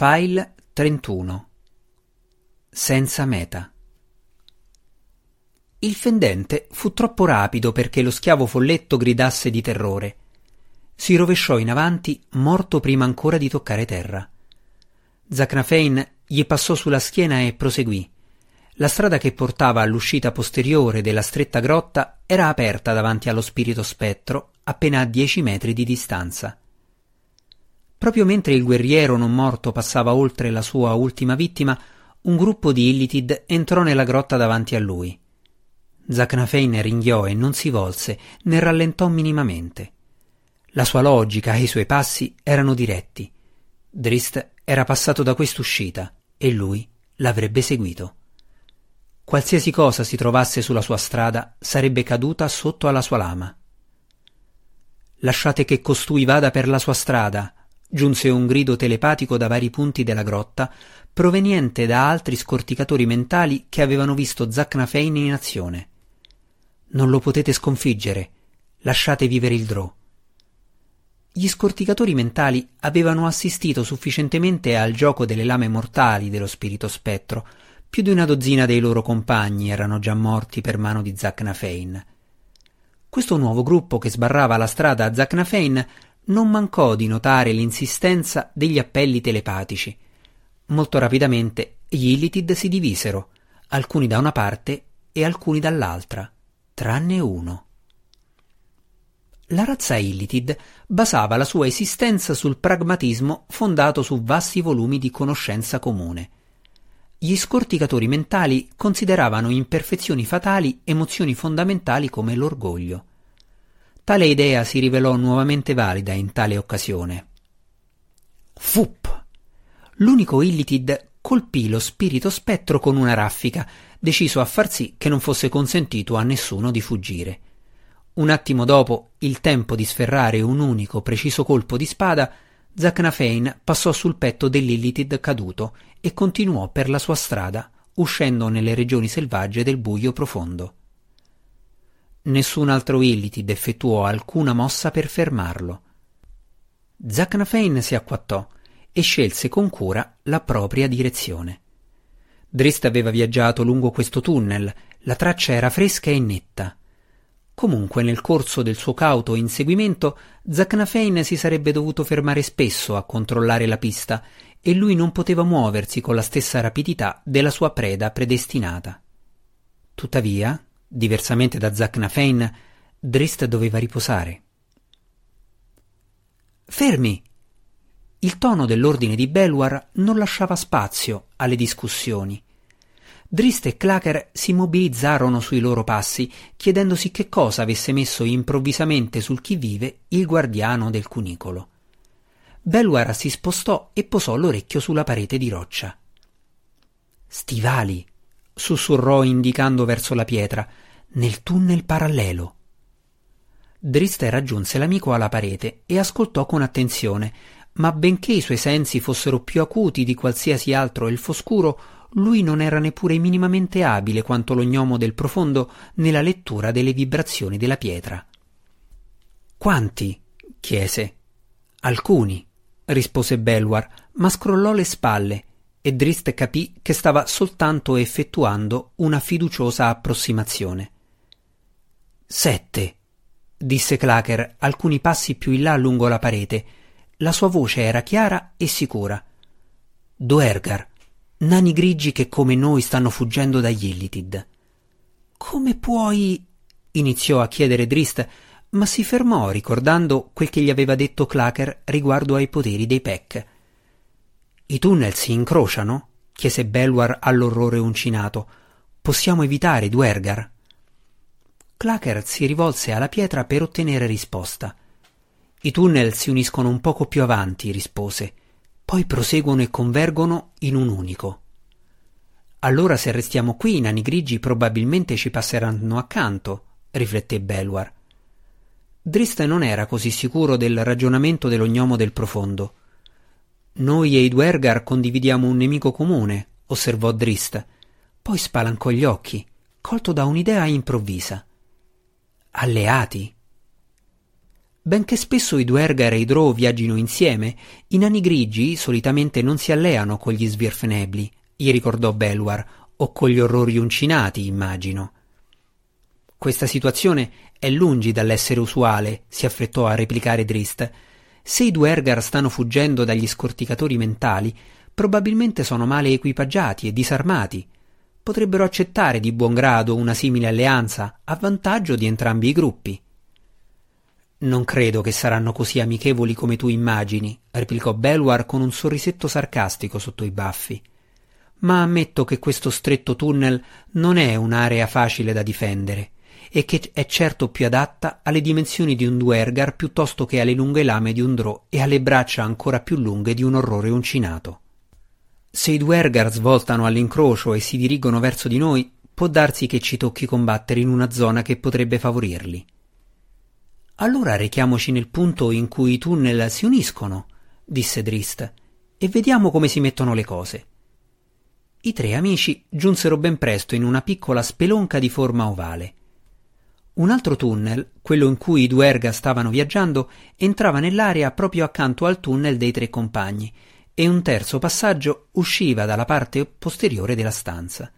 File 31 Senza meta Il fendente fu troppo rapido perché lo schiavo folletto gridasse di terrore. Si rovesciò in avanti, morto prima ancora di toccare terra. Zacnafein gli passò sulla schiena e proseguì. La strada che portava all'uscita posteriore della stretta grotta era aperta davanti allo spirito spettro, appena a dieci metri di distanza. Proprio mentre il guerriero non morto passava oltre la sua ultima vittima, un gruppo di Illitid entrò nella grotta davanti a lui. Zacnafein ringhiò e non si volse, né rallentò minimamente. La sua logica e i suoi passi erano diretti. Drist era passato da quest'uscita e lui l'avrebbe seguito. Qualsiasi cosa si trovasse sulla sua strada sarebbe caduta sotto alla sua lama. Lasciate che costui vada per la sua strada, Giunse un grido telepatico da vari punti della grotta, proveniente da altri scorticatori mentali che avevano visto Zacnafein in azione. Non lo potete sconfiggere. Lasciate vivere il Drò. Gli scorticatori mentali avevano assistito sufficientemente al gioco delle lame mortali dello spirito spettro. Più di una dozzina dei loro compagni erano già morti per mano di Zacnafein. Questo nuovo gruppo che sbarrava la strada a Zacnafein non mancò di notare l'insistenza degli appelli telepatici. Molto rapidamente gli Illitid si divisero, alcuni da una parte e alcuni dall'altra, tranne uno. La razza Illitid basava la sua esistenza sul pragmatismo fondato su vasti volumi di conoscenza comune. Gli scorticatori mentali consideravano imperfezioni fatali emozioni fondamentali come l'orgoglio. Tale idea si rivelò nuovamente valida in tale occasione. Fup! L'unico Illitid colpì lo spirito spettro con una raffica, deciso a far sì che non fosse consentito a nessuno di fuggire. Un attimo dopo, il tempo di sferrare un unico preciso colpo di spada, Zacnafein passò sul petto dell'Illitid caduto e continuò per la sua strada, uscendo nelle regioni selvagge del buio profondo. Nessun altro Illitid effettuò alcuna mossa per fermarlo. Zacnafein si acquattò e scelse con cura la propria direzione. Drist aveva viaggiato lungo questo tunnel, la traccia era fresca e netta. Comunque, nel corso del suo cauto inseguimento, Zacnafein si sarebbe dovuto fermare spesso a controllare la pista e lui non poteva muoversi con la stessa rapidità della sua preda predestinata. Tuttavia, Diversamente da Zacnafein, Drist doveva riposare. Fermi! Il tono dell'ordine di Belwar non lasciava spazio alle discussioni. Drist e Clacker si mobilizzarono sui loro passi, chiedendosi che cosa avesse messo improvvisamente sul chi vive il guardiano del cunicolo. Belwar si spostò e posò l'orecchio sulla parete di roccia. Stivali, sussurrò indicando verso la pietra, nel tunnel parallelo. Driste raggiunse l'amico alla parete e ascoltò con attenzione, ma benché i suoi sensi fossero più acuti di qualsiasi altro elfo scuro, lui non era neppure minimamente abile quanto lo gnomo del profondo nella lettura delle vibrazioni della pietra. Quanti? chiese. Alcuni, rispose Belwar, ma scrollò le spalle e Drist capì che stava soltanto effettuando una fiduciosa approssimazione. Sette, disse Clacker alcuni passi più in là lungo la parete. La sua voce era chiara e sicura. Duergar, nani grigi che come noi stanno fuggendo dagli Illitid. Come puoi? iniziò a chiedere Drist, ma si fermò ricordando quel che gli aveva detto Clacker riguardo ai poteri dei Peck. I tunnel si incrociano? chiese Belwar all'orrore uncinato. Possiamo evitare Duergar? Clacker si rivolse alla pietra per ottenere risposta. I tunnel si uniscono un poco più avanti, rispose. Poi proseguono e convergono in un unico. Allora se restiamo qui i nani grigi probabilmente ci passeranno accanto, rifletté Belwar. Drist non era così sicuro del ragionamento dello gnomo del profondo. Noi e i Duergar condividiamo un nemico comune, osservò Drist. Poi spalancò gli occhi, colto da un'idea improvvisa. Alleati? Benché spesso i Duergar e i Drow viaggino insieme, i nani grigi solitamente non si alleano con gli svirfnebli, gli ricordò Belwar, o con gli orrori uncinati, immagino. Questa situazione è lungi dall'essere usuale, si affrettò a replicare Drist. Se i Duergar stanno fuggendo dagli scorticatori mentali, probabilmente sono male equipaggiati e disarmati. Potrebbero accettare di buon grado una simile alleanza a vantaggio di entrambi i gruppi. Non credo che saranno così amichevoli come tu immagini, replicò Belwar con un sorrisetto sarcastico sotto i baffi. Ma ammetto che questo stretto tunnel non è un'area facile da difendere e che è certo più adatta alle dimensioni di un duergar piuttosto che alle lunghe lame di un drò e alle braccia ancora più lunghe di un orrore uncinato. Se i duergar svoltano all'incrocio e si dirigono verso di noi, può darsi che ci tocchi combattere in una zona che potrebbe favorirli. Allora rechiamoci nel punto in cui i tunnel si uniscono, disse Drist, e vediamo come si mettono le cose. I tre amici giunsero ben presto in una piccola spelonca di forma ovale. Un altro tunnel, quello in cui i due erga stavano viaggiando, entrava nell'area proprio accanto al tunnel dei tre compagni, e un terzo passaggio usciva dalla parte posteriore della stanza.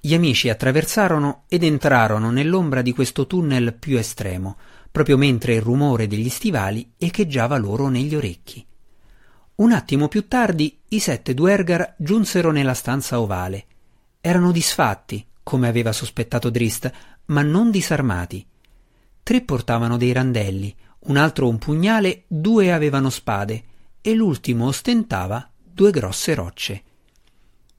Gli amici attraversarono ed entrarono nell'ombra di questo tunnel più estremo, proprio mentre il rumore degli stivali echeggiava loro negli orecchi. Un attimo più tardi i sette Duergar giunsero nella stanza ovale. Erano disfatti, come aveva sospettato Drist, ma non disarmati. Tre portavano dei randelli, un altro un pugnale, due avevano spade e l'ultimo ostentava due grosse rocce.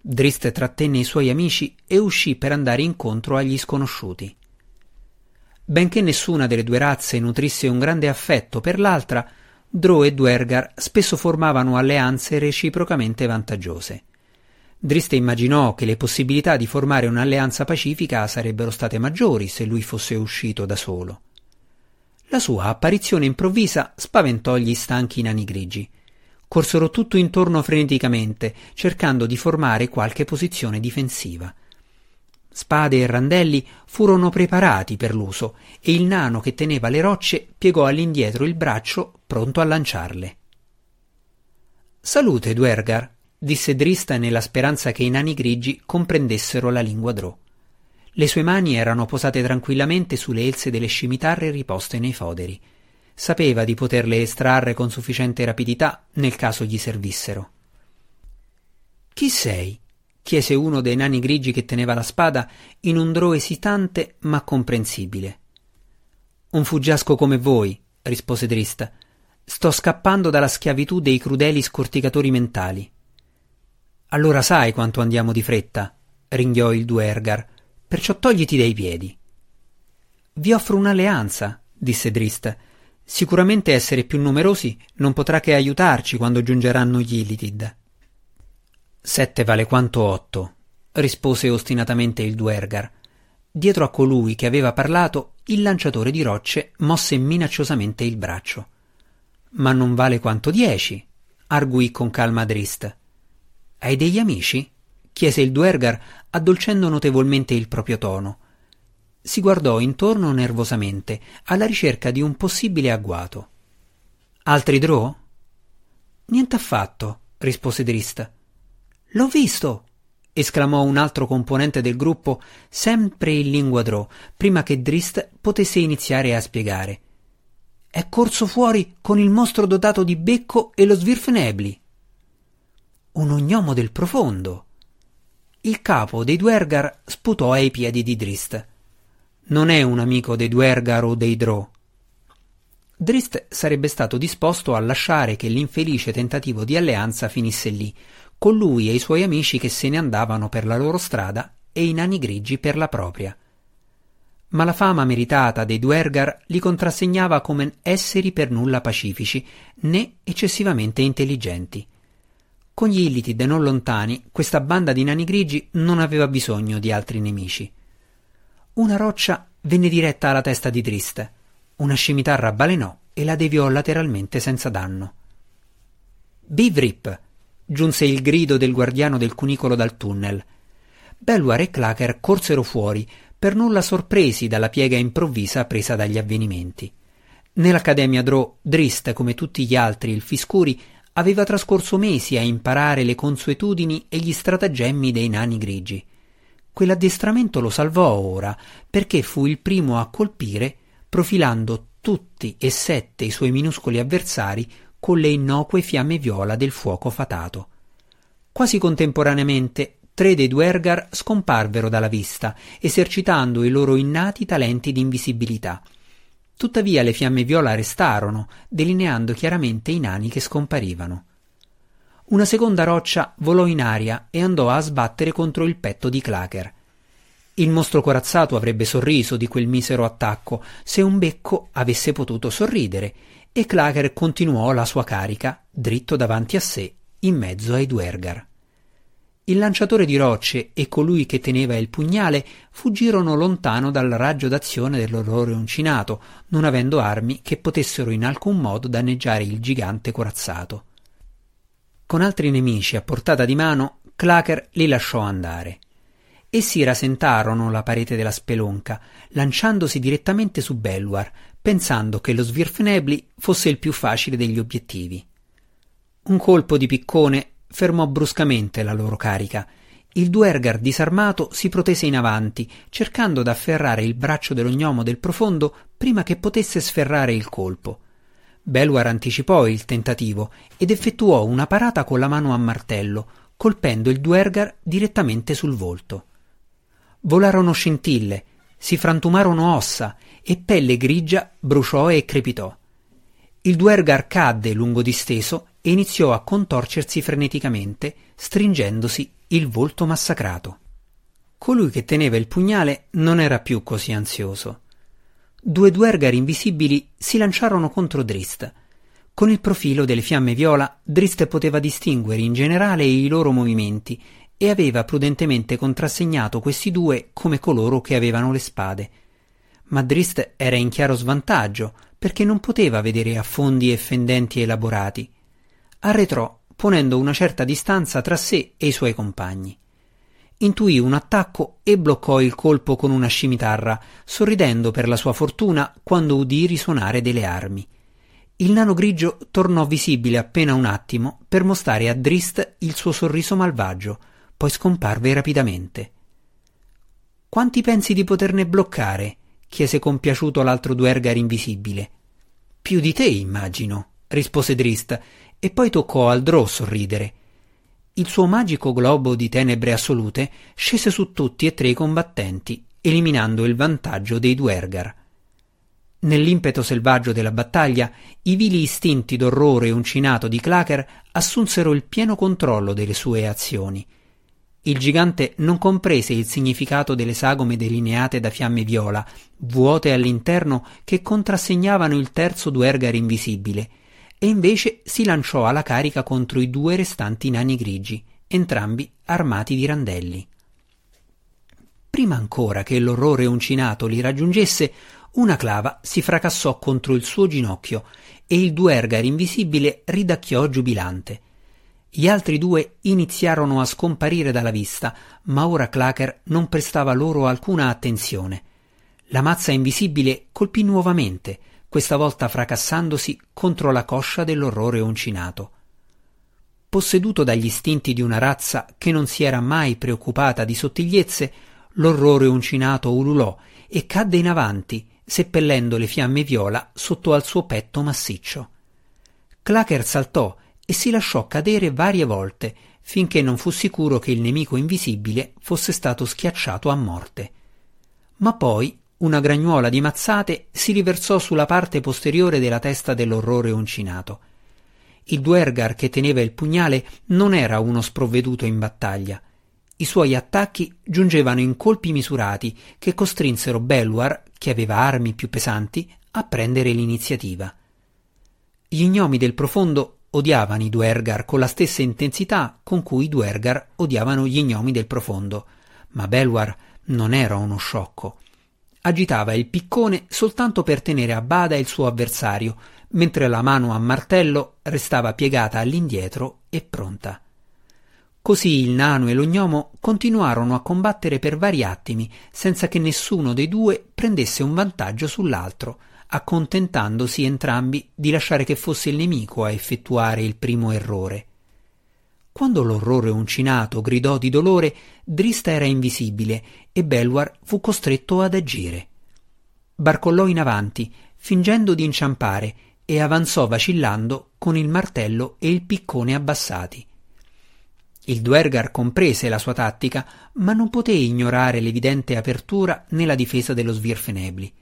Drist trattenne i suoi amici e uscì per andare incontro agli sconosciuti. Benché nessuna delle due razze nutrisse un grande affetto per l'altra, Drow e Duergar spesso formavano alleanze reciprocamente vantaggiose. Driste immaginò che le possibilità di formare un'alleanza pacifica sarebbero state maggiori se lui fosse uscito da solo. La sua apparizione improvvisa spaventò gli stanchi nani grigi. Corsero tutto intorno freneticamente, cercando di formare qualche posizione difensiva. Spade e randelli furono preparati per l'uso e il nano che teneva le rocce piegò all'indietro il braccio pronto a lanciarle. Salute, Duergar, disse Drista nella speranza che i nani grigi comprendessero la lingua Drò. Le sue mani erano posate tranquillamente sulle else delle scimitarre riposte nei foderi. Sapeva di poterle estrarre con sufficiente rapidità nel caso gli servissero. Chi sei? chiese uno dei nani grigi che teneva la spada in un drò esitante ma comprensibile. Un fuggiasco come voi, rispose Drista. Sto scappando dalla schiavitù dei crudeli scorticatori mentali. Allora sai quanto andiamo di fretta, ringhiò il Duergar, perciò togliti dai piedi. Vi offro un'alleanza, disse Drist. Sicuramente essere più numerosi non potrà che aiutarci quando giungeranno gli Illitid. Sette vale quanto otto, rispose ostinatamente il Duergar. Dietro a colui che aveva parlato, il lanciatore di rocce mosse minacciosamente il braccio. Ma non vale quanto dieci, arguì con calma Drist. Hai degli amici? chiese il Duergar, addolcendo notevolmente il proprio tono. Si guardò intorno nervosamente, alla ricerca di un possibile agguato. Altri Drow? Niente affatto, rispose Drist. L'ho visto! esclamò un altro componente del gruppo, sempre in lingua drò, prima che Drist potesse iniziare a spiegare. È corso fuori con il mostro dotato di becco e lo svirfnebli. Un ognomo del profondo. Il capo dei Duergar sputò ai piedi di Drist. Non è un amico dei Duergar o dei Drò. Drist sarebbe stato disposto a lasciare che l'infelice tentativo di alleanza finisse lì, con lui e i suoi amici che se ne andavano per la loro strada e i nani grigi per la propria. Ma la fama meritata dei Duergar li contrassegnava come esseri per nulla pacifici né eccessivamente intelligenti. Con gli Illitid non lontani, questa banda di nani grigi non aveva bisogno di altri nemici. Una roccia venne diretta alla testa di Drist, una scimitarra balenò e la deviò lateralmente senza danno. Bivrip! giunse il grido del guardiano del cunicolo dal tunnel. Belwar e Clacker corsero fuori, per nulla sorpresi dalla piega improvvisa presa dagli avvenimenti. Nell'Accademia Drò, Drist, come tutti gli altri elfi scuri, aveva trascorso mesi a imparare le consuetudini e gli stratagemmi dei nani grigi. Quell'addestramento lo salvò ora, perché fu il primo a colpire, profilando tutti e sette i suoi minuscoli avversari con le innocue fiamme viola del fuoco fatato. Quasi contemporaneamente tre dei Duergar scomparvero dalla vista, esercitando i loro innati talenti di invisibilità. Tuttavia le fiamme viola restarono, delineando chiaramente i nani che scomparivano. Una seconda roccia volò in aria e andò a sbattere contro il petto di Clacker. Il mostro corazzato avrebbe sorriso di quel misero attacco se un becco avesse potuto sorridere, e Clacker continuò la sua carica dritto davanti a sé, in mezzo ai Duergar. Il lanciatore di rocce e colui che teneva il pugnale fuggirono lontano dal raggio d'azione dell'orrore uncinato, non avendo armi che potessero in alcun modo danneggiare il gigante corazzato. Con altri nemici a portata di mano, Clacker li lasciò andare. Essi rasentarono la parete della spelonca, lanciandosi direttamente su Belluar, pensando che lo Svirfnebli fosse il più facile degli obiettivi. Un colpo di piccone fermò bruscamente la loro carica. Il Duergar disarmato si protese in avanti, cercando d'afferrare il braccio dello gnomo del profondo prima che potesse sferrare il colpo. Belwar anticipò il tentativo ed effettuò una parata con la mano a martello, colpendo il Duergar direttamente sul volto. Volarono scintille, si frantumarono ossa e pelle grigia bruciò e crepitò. Il Duergar cadde lungo disteso e iniziò a contorcersi freneticamente, stringendosi il volto massacrato. Colui che teneva il pugnale non era più così ansioso. Due duergar invisibili si lanciarono contro Drist. Con il profilo delle fiamme viola, Drist poteva distinguere in generale i loro movimenti e aveva prudentemente contrassegnato questi due come coloro che avevano le spade. Ma Drist era in chiaro svantaggio perché non poteva vedere affondi e fendenti elaborati arretrò ponendo una certa distanza tra sé e i suoi compagni. Intuì un attacco e bloccò il colpo con una scimitarra, sorridendo per la sua fortuna quando udì risuonare delle armi. Il nano grigio tornò visibile appena un attimo per mostrare a Drist il suo sorriso malvagio, poi scomparve rapidamente. Quanti pensi di poterne bloccare? chiese compiaciuto l'altro duergar invisibile. Più di te, immagino, rispose Drist, e poi toccò al Drò sorridere. Il suo magico globo di tenebre assolute scese su tutti e tre i combattenti, eliminando il vantaggio dei Duergar. Nell'impeto selvaggio della battaglia, i vili istinti d'orrore uncinato di Clacker assunsero il pieno controllo delle sue azioni. Il gigante non comprese il significato delle sagome delineate da fiamme viola, vuote all'interno che contrassegnavano il terzo Duergar invisibile, e invece si lanciò alla carica contro i due restanti nani grigi, entrambi armati di randelli. Prima ancora che l'orrore uncinato li raggiungesse, una clava si fracassò contro il suo ginocchio e il duergar invisibile ridacchiò giubilante. Gli altri due iniziarono a scomparire dalla vista, ma ora Clacker non prestava loro alcuna attenzione. La mazza invisibile colpì nuovamente, questa volta fracassandosi contro la coscia dell'orrore uncinato. Posseduto dagli istinti di una razza che non si era mai preoccupata di sottigliezze, l'orrore uncinato ululò e cadde in avanti, seppellendo le fiamme viola sotto al suo petto massiccio. Clacker saltò e si lasciò cadere varie volte finché non fu sicuro che il nemico invisibile fosse stato schiacciato a morte. Ma poi una gragnuola di mazzate si riversò sulla parte posteriore della testa dell'orrore uncinato. Il duergar che teneva il pugnale non era uno sprovveduto in battaglia. I suoi attacchi giungevano in colpi misurati che costrinsero Belluar, che aveva armi più pesanti, a prendere l'iniziativa. Gli gnomi del profondo odiavano i duergar con la stessa intensità con cui i duergar odiavano gli gnomi del profondo, ma Belluar non era uno sciocco agitava il piccone soltanto per tenere a bada il suo avversario, mentre la mano a martello restava piegata all'indietro e pronta. Così il nano e lo gnomo continuarono a combattere per vari attimi, senza che nessuno dei due prendesse un vantaggio sull'altro, accontentandosi entrambi di lasciare che fosse il nemico a effettuare il primo errore. Quando l'orrore uncinato gridò di dolore, Drista era invisibile e Belwar fu costretto ad agire. Barcollò in avanti, fingendo di inciampare, e avanzò vacillando con il martello e il piccone abbassati. Il Duergar comprese la sua tattica, ma non poté ignorare l'evidente apertura nella difesa dello Svirfenebli.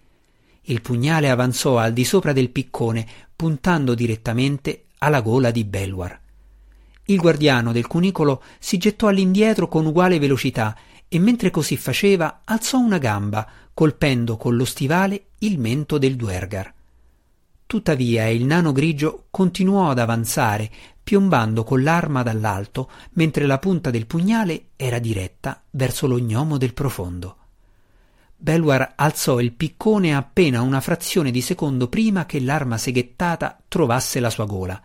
Il pugnale avanzò al di sopra del piccone, puntando direttamente alla gola di Belwar. Il guardiano del cunicolo si gettò all'indietro con uguale velocità e mentre così faceva alzò una gamba, colpendo con lo stivale il mento del Duergar. Tuttavia il nano grigio continuò ad avanzare, piombando con l'arma dall'alto, mentre la punta del pugnale era diretta verso lo gnomo del profondo. Belwar alzò il piccone appena una frazione di secondo prima che l'arma seghettata trovasse la sua gola.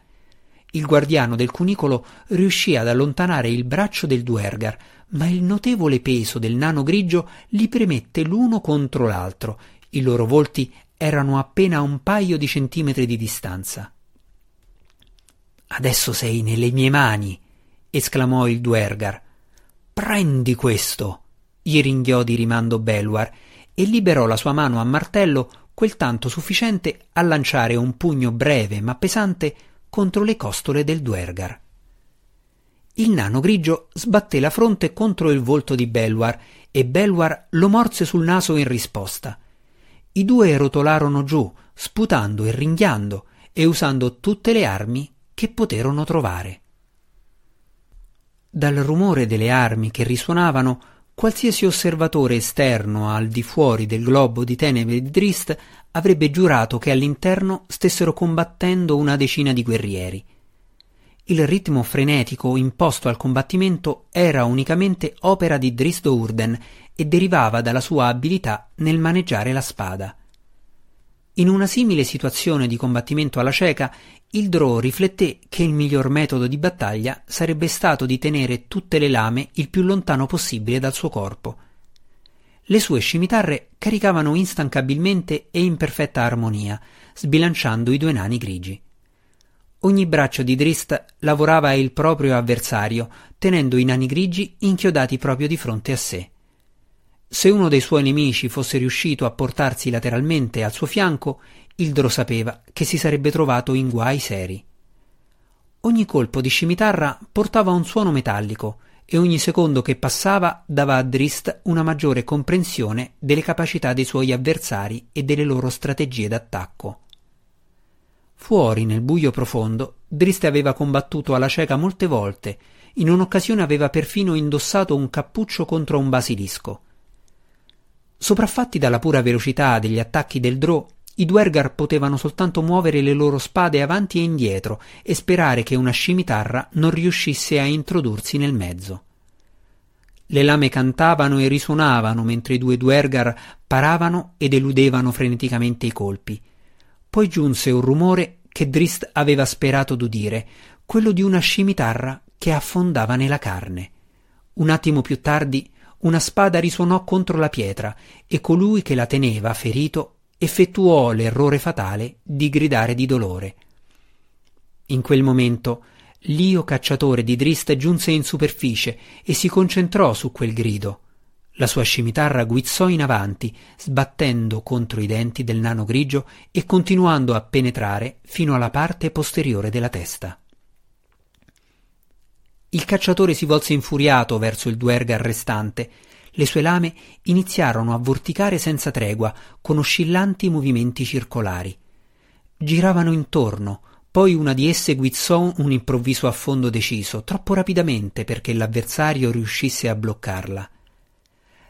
Il guardiano del cunicolo riuscì ad allontanare il braccio del Duergar, ma il notevole peso del nano grigio li premette l'uno contro l'altro. I loro volti erano appena a un paio di centimetri di distanza. Adesso sei nelle mie mani, esclamò il Duergar. Prendi questo, gli ringhiò di rimando Belwar e liberò la sua mano a martello quel tanto sufficiente a lanciare un pugno breve ma pesante contro le costole del Duergar. Il nano grigio sbatté la fronte contro il volto di Belwar e Belwar lo morse sul naso in risposta. I due rotolarono giù, sputando e ringhiando e usando tutte le armi che poterono trovare. Dal rumore delle armi che risuonavano, qualsiasi osservatore esterno al di fuori del globo di tenebre di Drist avrebbe giurato che all'interno stessero combattendo una decina di guerrieri. Il ritmo frenetico imposto al combattimento era unicamente opera di Dristo Urden e derivava dalla sua abilità nel maneggiare la spada. In una simile situazione di combattimento alla cieca, il Drò rifletté che il miglior metodo di battaglia sarebbe stato di tenere tutte le lame il più lontano possibile dal suo corpo. Le sue scimitarre caricavano instancabilmente e in perfetta armonia, sbilanciando i due nani grigi. Ogni braccio di Drist lavorava il proprio avversario, tenendo i nani grigi inchiodati proprio di fronte a sé. Se uno dei suoi nemici fosse riuscito a portarsi lateralmente al suo fianco, Ildro sapeva che si sarebbe trovato in guai seri. Ogni colpo di scimitarra portava un suono metallico e ogni secondo che passava dava a Drist una maggiore comprensione delle capacità dei suoi avversari e delle loro strategie d'attacco. Fuori, nel buio profondo, Drist aveva combattuto alla cieca molte volte, in un'occasione aveva perfino indossato un cappuccio contro un basilisco. Sopraffatti dalla pura velocità degli attacchi del Drò, i Duergar potevano soltanto muovere le loro spade avanti e indietro e sperare che una scimitarra non riuscisse a introdursi nel mezzo. Le lame cantavano e risuonavano mentre i due Duergar paravano ed eludevano freneticamente i colpi. Poi giunse un rumore che Drist aveva sperato d'udire, quello di una scimitarra che affondava nella carne. Un attimo più tardi una spada risuonò contro la pietra e colui che la teneva, ferito, effettuò l'errore fatale di gridare di dolore. In quel momento l'io cacciatore di Drist giunse in superficie e si concentrò su quel grido. La sua scimitarra guizzò in avanti, sbattendo contro i denti del nano grigio e continuando a penetrare fino alla parte posteriore della testa. Il cacciatore si volse infuriato verso il duergar restante. Le sue lame iniziarono a vorticare senza tregua, con oscillanti movimenti circolari. Giravano intorno, poi una di esse guizzò un improvviso affondo deciso, troppo rapidamente perché l'avversario riuscisse a bloccarla.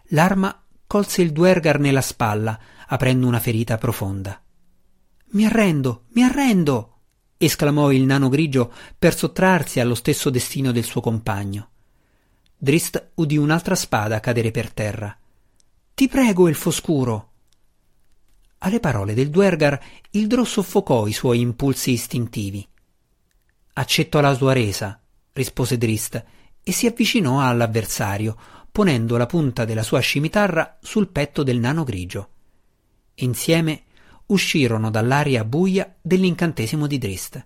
L'arma colse il duergar nella spalla, aprendo una ferita profonda. Mi arrendo, mi arrendo! Esclamò il nano grigio per sottrarsi allo stesso destino del suo compagno. Drist udì un'altra spada cadere per terra. Ti prego, elfo scuro! Alle parole del Duergar il Drò soffocò i suoi impulsi istintivi. Accetto la sua resa, rispose Drist, e si avvicinò all'avversario, ponendo la punta della sua scimitarra sul petto del nano grigio. Insieme uscirono dall'aria buia dell'incantesimo di Drist.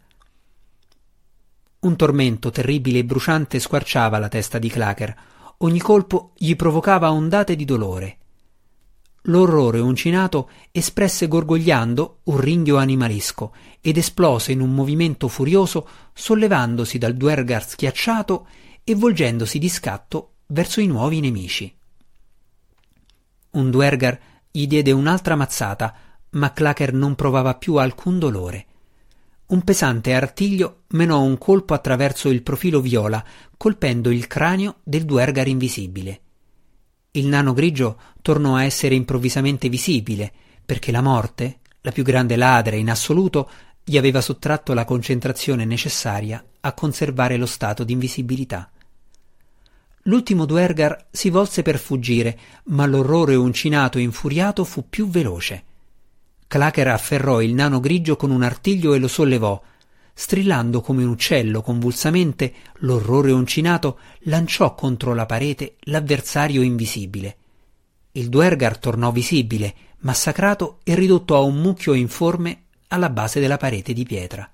Un tormento terribile e bruciante squarciava la testa di Clacker. Ogni colpo gli provocava ondate di dolore. L'orrore uncinato espresse gorgogliando un ringhio animalesco ed esplose in un movimento furioso, sollevandosi dal duergar schiacciato e volgendosi di scatto verso i nuovi nemici. Un duergar gli diede un'altra mazzata, ma Clacker non provava più alcun dolore. Un pesante artiglio menò un colpo attraverso il profilo viola, colpendo il cranio del duergar invisibile. Il nano grigio tornò a essere improvvisamente visibile, perché la morte, la più grande ladra in assoluto, gli aveva sottratto la concentrazione necessaria a conservare lo stato di invisibilità. L'ultimo Duergar si volse per fuggire, ma l'orrore uncinato e infuriato fu più veloce. Clacker afferrò il nano grigio con un artiglio e lo sollevò, strillando come un uccello convulsamente, l'orrore uncinato lanciò contro la parete l'avversario invisibile. Il Duergar tornò visibile, massacrato e ridotto a un mucchio informe alla base della parete di pietra.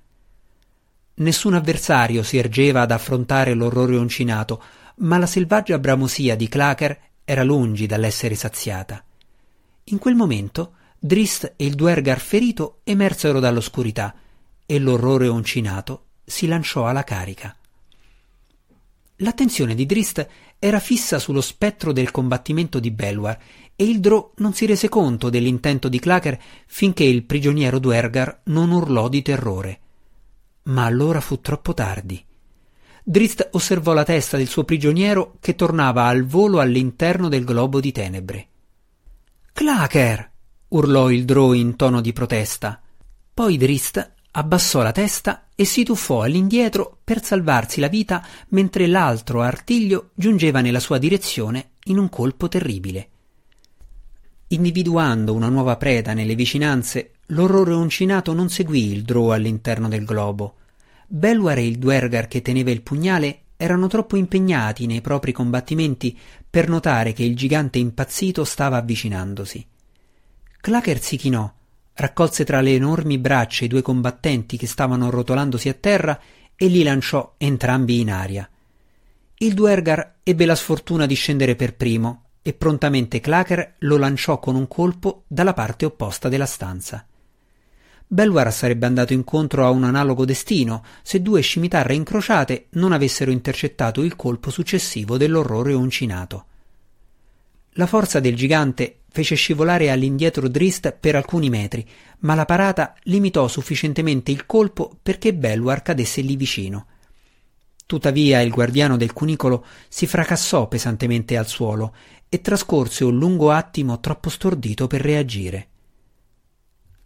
Nessun avversario si ergeva ad affrontare l'orrore uncinato, ma la selvaggia bramosia di Clacker era lungi dall'essere saziata. In quel momento Drist e il Duergar ferito emersero dall'oscurità, e l'orrore uncinato si lanciò alla carica. L'attenzione di Drist era fissa sullo spettro del combattimento di Belwar e il Drò non si rese conto dell'intento di Clacker finché il prigioniero Duergar non urlò di terrore. Ma allora fu troppo tardi. Drist osservò la testa del suo prigioniero che tornava al volo all'interno del globo di tenebre. Clacker! Urlò il Drò in tono di protesta. Poi Drist abbassò la testa e si tuffò all'indietro per salvarsi la vita mentre l'altro artiglio giungeva nella sua direzione in un colpo terribile. Individuando una nuova preda nelle vicinanze, l'orrore uncinato non seguì il Drow all'interno del globo. Belwar e il Duergar che teneva il pugnale erano troppo impegnati nei propri combattimenti per notare che il gigante impazzito stava avvicinandosi. Clacker si chinò raccolse tra le enormi braccia i due combattenti che stavano rotolandosi a terra e li lanciò entrambi in aria. Il Duergar ebbe la sfortuna di scendere per primo e prontamente Clacker lo lanciò con un colpo dalla parte opposta della stanza. Belwar sarebbe andato incontro a un analogo destino se due scimitarre incrociate non avessero intercettato il colpo successivo dell'orrore uncinato. La forza del gigante fece scivolare all'indietro Drist per alcuni metri, ma la parata limitò sufficientemente il colpo perché Belwar cadesse lì vicino. Tuttavia il guardiano del cunicolo si fracassò pesantemente al suolo e trascorse un lungo attimo troppo stordito per reagire.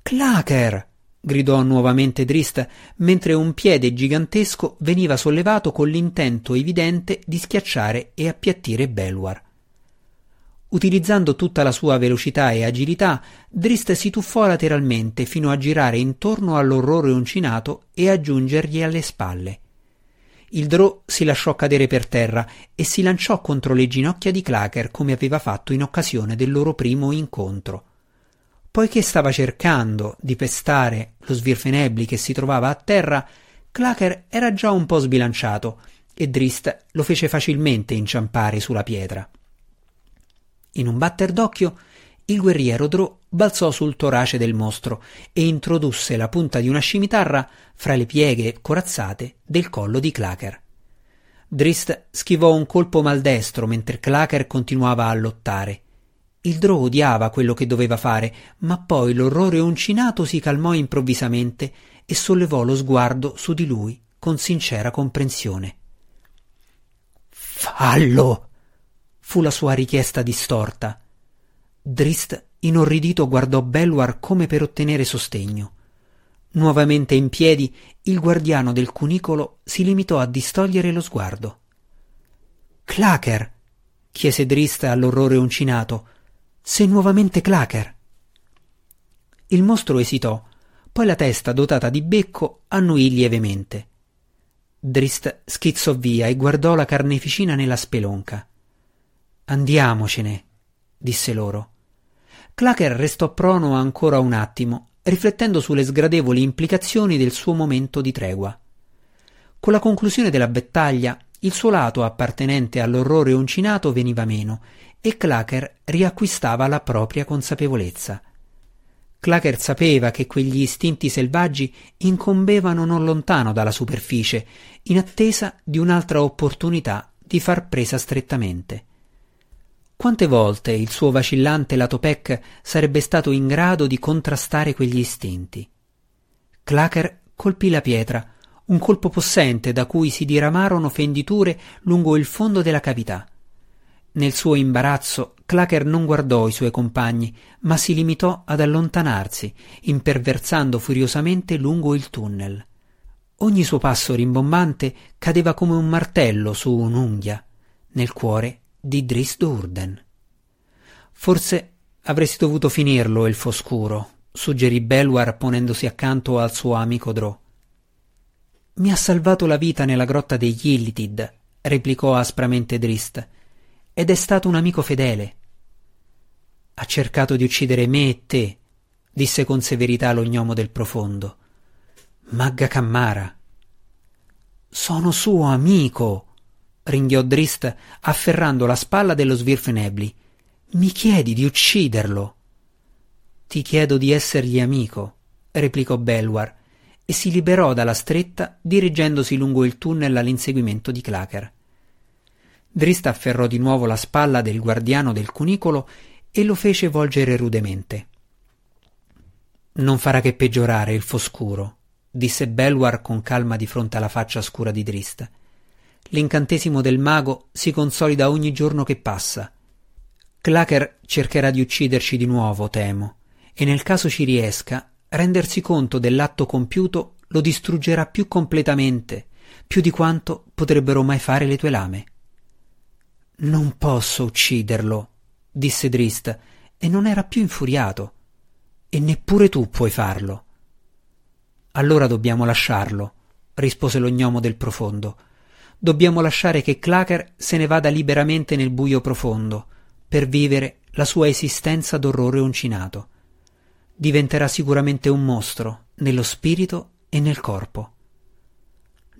Clacker! gridò nuovamente Drist mentre un piede gigantesco veniva sollevato con l'intento evidente di schiacciare e appiattire Belwar. Utilizzando tutta la sua velocità e agilità, Drist si tuffò lateralmente fino a girare intorno all'orrore uncinato e a giungergli alle spalle. Il Drò si lasciò cadere per terra e si lanciò contro le ginocchia di Clacker come aveva fatto in occasione del loro primo incontro. Poiché stava cercando di pestare lo svirfenebli che si trovava a terra, Clacker era già un po' sbilanciato e Drist lo fece facilmente inciampare sulla pietra. In un batter d'occhio, il guerriero Drò balzò sul torace del mostro e introdusse la punta di una scimitarra fra le pieghe corazzate del collo di Clacker. Drist schivò un colpo maldestro mentre Clacker continuava a lottare. Il Drò odiava quello che doveva fare, ma poi l'orrore uncinato si calmò improvvisamente e sollevò lo sguardo su di lui con sincera comprensione. Fallo! Fu la sua richiesta distorta. Drist, inorridito, guardò Belwar come per ottenere sostegno. Nuovamente in piedi, il guardiano del cunicolo si limitò a distogliere lo sguardo. Clacker! chiese Drist all'orrore uncinato. Sei nuovamente Clacker! Il mostro esitò, poi la testa dotata di becco annuì lievemente. Drist schizzò via e guardò la carneficina nella spelonca. Andiamocene, disse loro. Clacker restò prono ancora un attimo, riflettendo sulle sgradevoli implicazioni del suo momento di tregua. Con la conclusione della battaglia, il suo lato appartenente all'orrore uncinato veniva meno e Clacker riacquistava la propria consapevolezza. Clacker sapeva che quegli istinti selvaggi incombevano non lontano dalla superficie, in attesa di un'altra opportunità di far presa strettamente. Quante volte il suo vacillante lato Peck sarebbe stato in grado di contrastare quegli istinti? Clacker colpì la pietra, un colpo possente da cui si diramarono fenditure lungo il fondo della cavità. Nel suo imbarazzo, Clacker non guardò i suoi compagni, ma si limitò ad allontanarsi, imperversando furiosamente lungo il tunnel. Ogni suo passo rimbombante cadeva come un martello su un'unghia, nel cuore di Dris Durden. Forse avresti dovuto finirlo, elfo scuro, suggerì Belwar ponendosi accanto al suo amico Drò. Mi ha salvato la vita nella grotta degli Illitid, replicò aspramente Drist, ed è stato un amico fedele. Ha cercato di uccidere me e te, disse con severità lo gnomo del profondo. Magga Cammara. Sono suo amico, ringhiò Drist afferrando la spalla dello Svirfenebli. Mi chiedi di ucciderlo. Ti chiedo di essergli amico, replicò Belwar, e si liberò dalla stretta dirigendosi lungo il tunnel all'inseguimento di Clacker. Drist afferrò di nuovo la spalla del guardiano del cunicolo e lo fece volgere rudemente. Non farà che peggiorare il foscuro, disse Belwar con calma di fronte alla faccia scura di Drist. L'incantesimo del mago si consolida ogni giorno che passa. Clacker cercherà di ucciderci di nuovo, temo, e nel caso ci riesca, rendersi conto dell'atto compiuto lo distruggerà più completamente, più di quanto potrebbero mai fare le tue lame. Non posso ucciderlo, disse Drist, e non era più infuriato. E neppure tu puoi farlo. Allora dobbiamo lasciarlo, rispose lo gnomo del profondo dobbiamo lasciare che Clacker se ne vada liberamente nel buio profondo, per vivere la sua esistenza d'orrore uncinato. Diventerà sicuramente un mostro, nello spirito e nel corpo.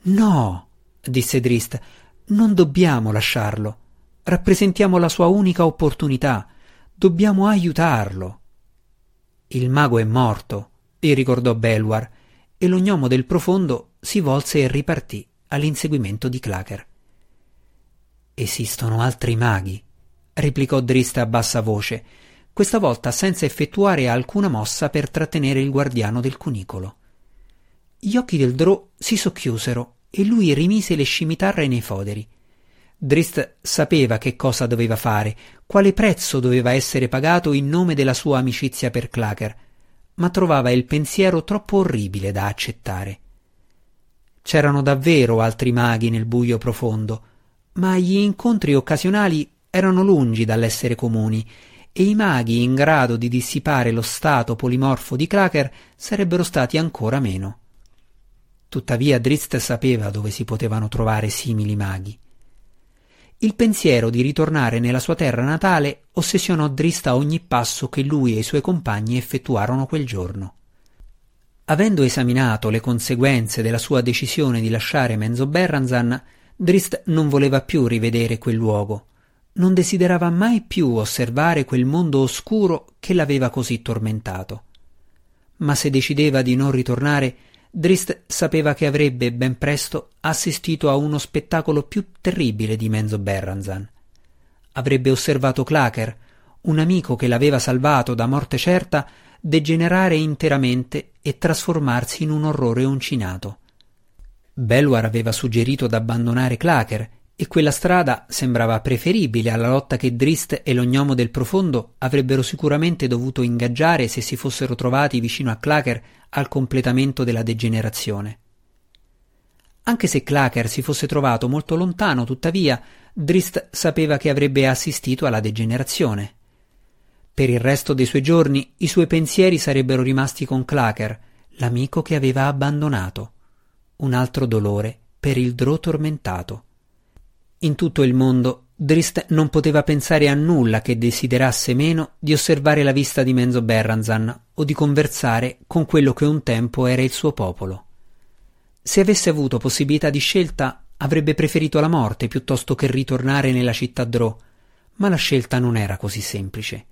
No, disse Drist, non dobbiamo lasciarlo. Rappresentiamo la sua unica opportunità. Dobbiamo aiutarlo. Il mago è morto, gli ricordò Belwar, e lo gnomo del profondo si volse e ripartì all'inseguimento di Clacker. Esistono altri maghi, replicò Drista a bassa voce, questa volta senza effettuare alcuna mossa per trattenere il guardiano del cunicolo. Gli occhi del Drò si socchiusero e lui rimise le scimitarre nei foderi. Drist sapeva che cosa doveva fare, quale prezzo doveva essere pagato in nome della sua amicizia per Clacker, ma trovava il pensiero troppo orribile da accettare. C'erano davvero altri maghi nel buio profondo, ma gli incontri occasionali erano lungi dall'essere comuni e i maghi in grado di dissipare lo stato polimorfo di Cracker sarebbero stati ancora meno. Tuttavia Drizzt sapeva dove si potevano trovare simili maghi. Il pensiero di ritornare nella sua terra natale ossessionò Drist a ogni passo che lui e i suoi compagni effettuarono quel giorno. Avendo esaminato le conseguenze della sua decisione di lasciare Menzo Berranzan, Drist non voleva più rivedere quel luogo. Non desiderava mai più osservare quel mondo oscuro che l'aveva così tormentato. Ma se decideva di non ritornare, Drist sapeva che avrebbe ben presto assistito a uno spettacolo più terribile di Menzo Berranzan. Avrebbe osservato Clacker, un amico che l'aveva salvato da morte certa, degenerare interamente e trasformarsi in un orrore uncinato. Belwar aveva suggerito d'abbandonare Clacker e quella strada sembrava preferibile alla lotta che Drist e lo gnomo del profondo avrebbero sicuramente dovuto ingaggiare se si fossero trovati vicino a Clacker al completamento della degenerazione. Anche se Clacker si fosse trovato molto lontano, tuttavia, Drist sapeva che avrebbe assistito alla degenerazione. Per il resto dei suoi giorni i suoi pensieri sarebbero rimasti con Clacker, l'amico che aveva abbandonato. Un altro dolore per il Drò tormentato. In tutto il mondo Drist non poteva pensare a nulla che desiderasse meno di osservare la vista di Menzo Berranzan o di conversare con quello che un tempo era il suo popolo. Se avesse avuto possibilità di scelta, avrebbe preferito la morte piuttosto che ritornare nella città Drò, ma la scelta non era così semplice.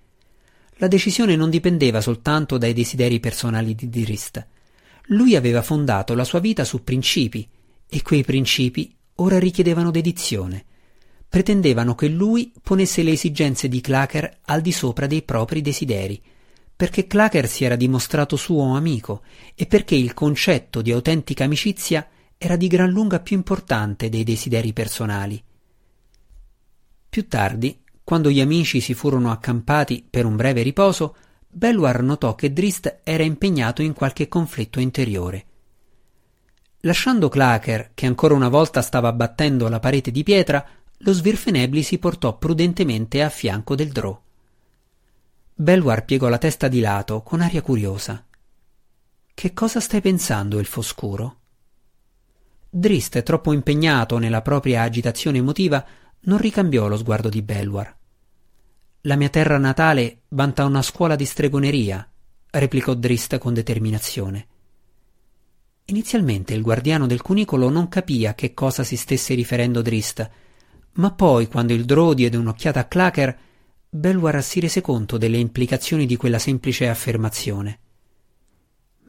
La decisione non dipendeva soltanto dai desideri personali di Drist. Lui aveva fondato la sua vita su principi, e quei principi ora richiedevano dedizione. Pretendevano che lui ponesse le esigenze di Clacker al di sopra dei propri desideri, perché Clacker si era dimostrato suo amico e perché il concetto di autentica amicizia era di gran lunga più importante dei desideri personali. Più tardi, quando gli amici si furono accampati per un breve riposo, Belwar notò che Drist era impegnato in qualche conflitto interiore. Lasciando Clacker, che ancora una volta stava battendo la parete di pietra, lo Svirfenebli si portò prudentemente a fianco del Drò. Belwar piegò la testa di lato con aria curiosa. Che cosa stai pensando, elfo scuro? Drist, troppo impegnato nella propria agitazione emotiva, non ricambiò lo sguardo di Belwar. La mia terra natale vanta una scuola di stregoneria, replicò Drist con determinazione. Inizialmente il guardiano del cunicolo non capì a che cosa si stesse riferendo Drist, ma poi, quando il Drow diede un'occhiata a Clacker, Belwar si rese conto delle implicazioni di quella semplice affermazione.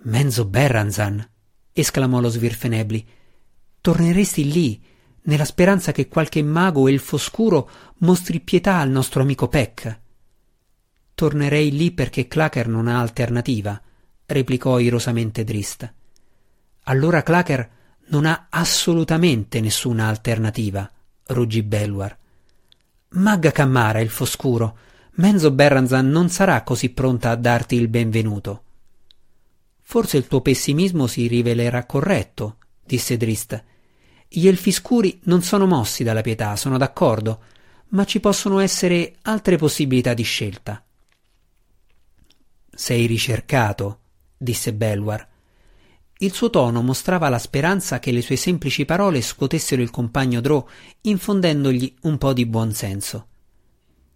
Menzo Berranzan! esclamò lo Svirfenebli. Torneresti lì, nella speranza che qualche mago elfo scuro mostri pietà al nostro amico Peck. Tornerei lì perché Clacker non ha alternativa, replicò irosamente Drist. Allora Clacker non ha assolutamente nessuna alternativa, ruggì Belwar. Magga Cammara, il foscuro, Menzo Berranzan non sarà così pronta a darti il benvenuto. Forse il tuo pessimismo si rivelerà corretto, disse Drist. Gli elfi scuri non sono mossi dalla pietà, sono d'accordo, ma ci possono essere altre possibilità di scelta. Sei ricercato, disse Belwar. Il suo tono mostrava la speranza che le sue semplici parole scuotessero il compagno Drò, infondendogli un po' di buon senso.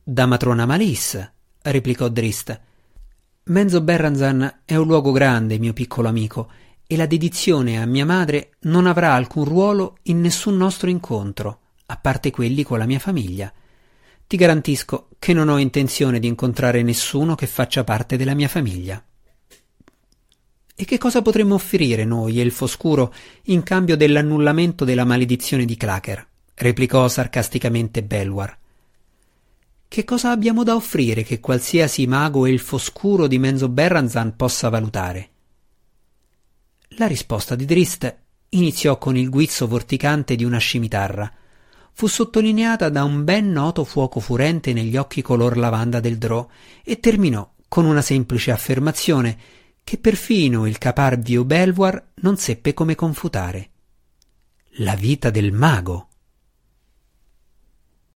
Da matrona Malis, replicò Drist. Menzo Berranzan è un luogo grande, mio piccolo amico, e la dedizione a mia madre non avrà alcun ruolo in nessun nostro incontro, a parte quelli con la mia famiglia. Ti garantisco che non ho intenzione di incontrare nessuno che faccia parte della mia famiglia. E che cosa potremmo offrire noi, Elfo Scuro, in cambio dell'annullamento della maledizione di Clacker? replicò sarcasticamente Belwar. Che cosa abbiamo da offrire che qualsiasi mago Elfo Scuro di Menzo Berranzan possa valutare? La risposta di Drist iniziò con il guizzo vorticante di una scimitarra. Fu sottolineata da un ben noto fuoco furente negli occhi color lavanda del Drò e terminò con una semplice affermazione che perfino il caparvio Belvoir non seppe come confutare. La vita del mago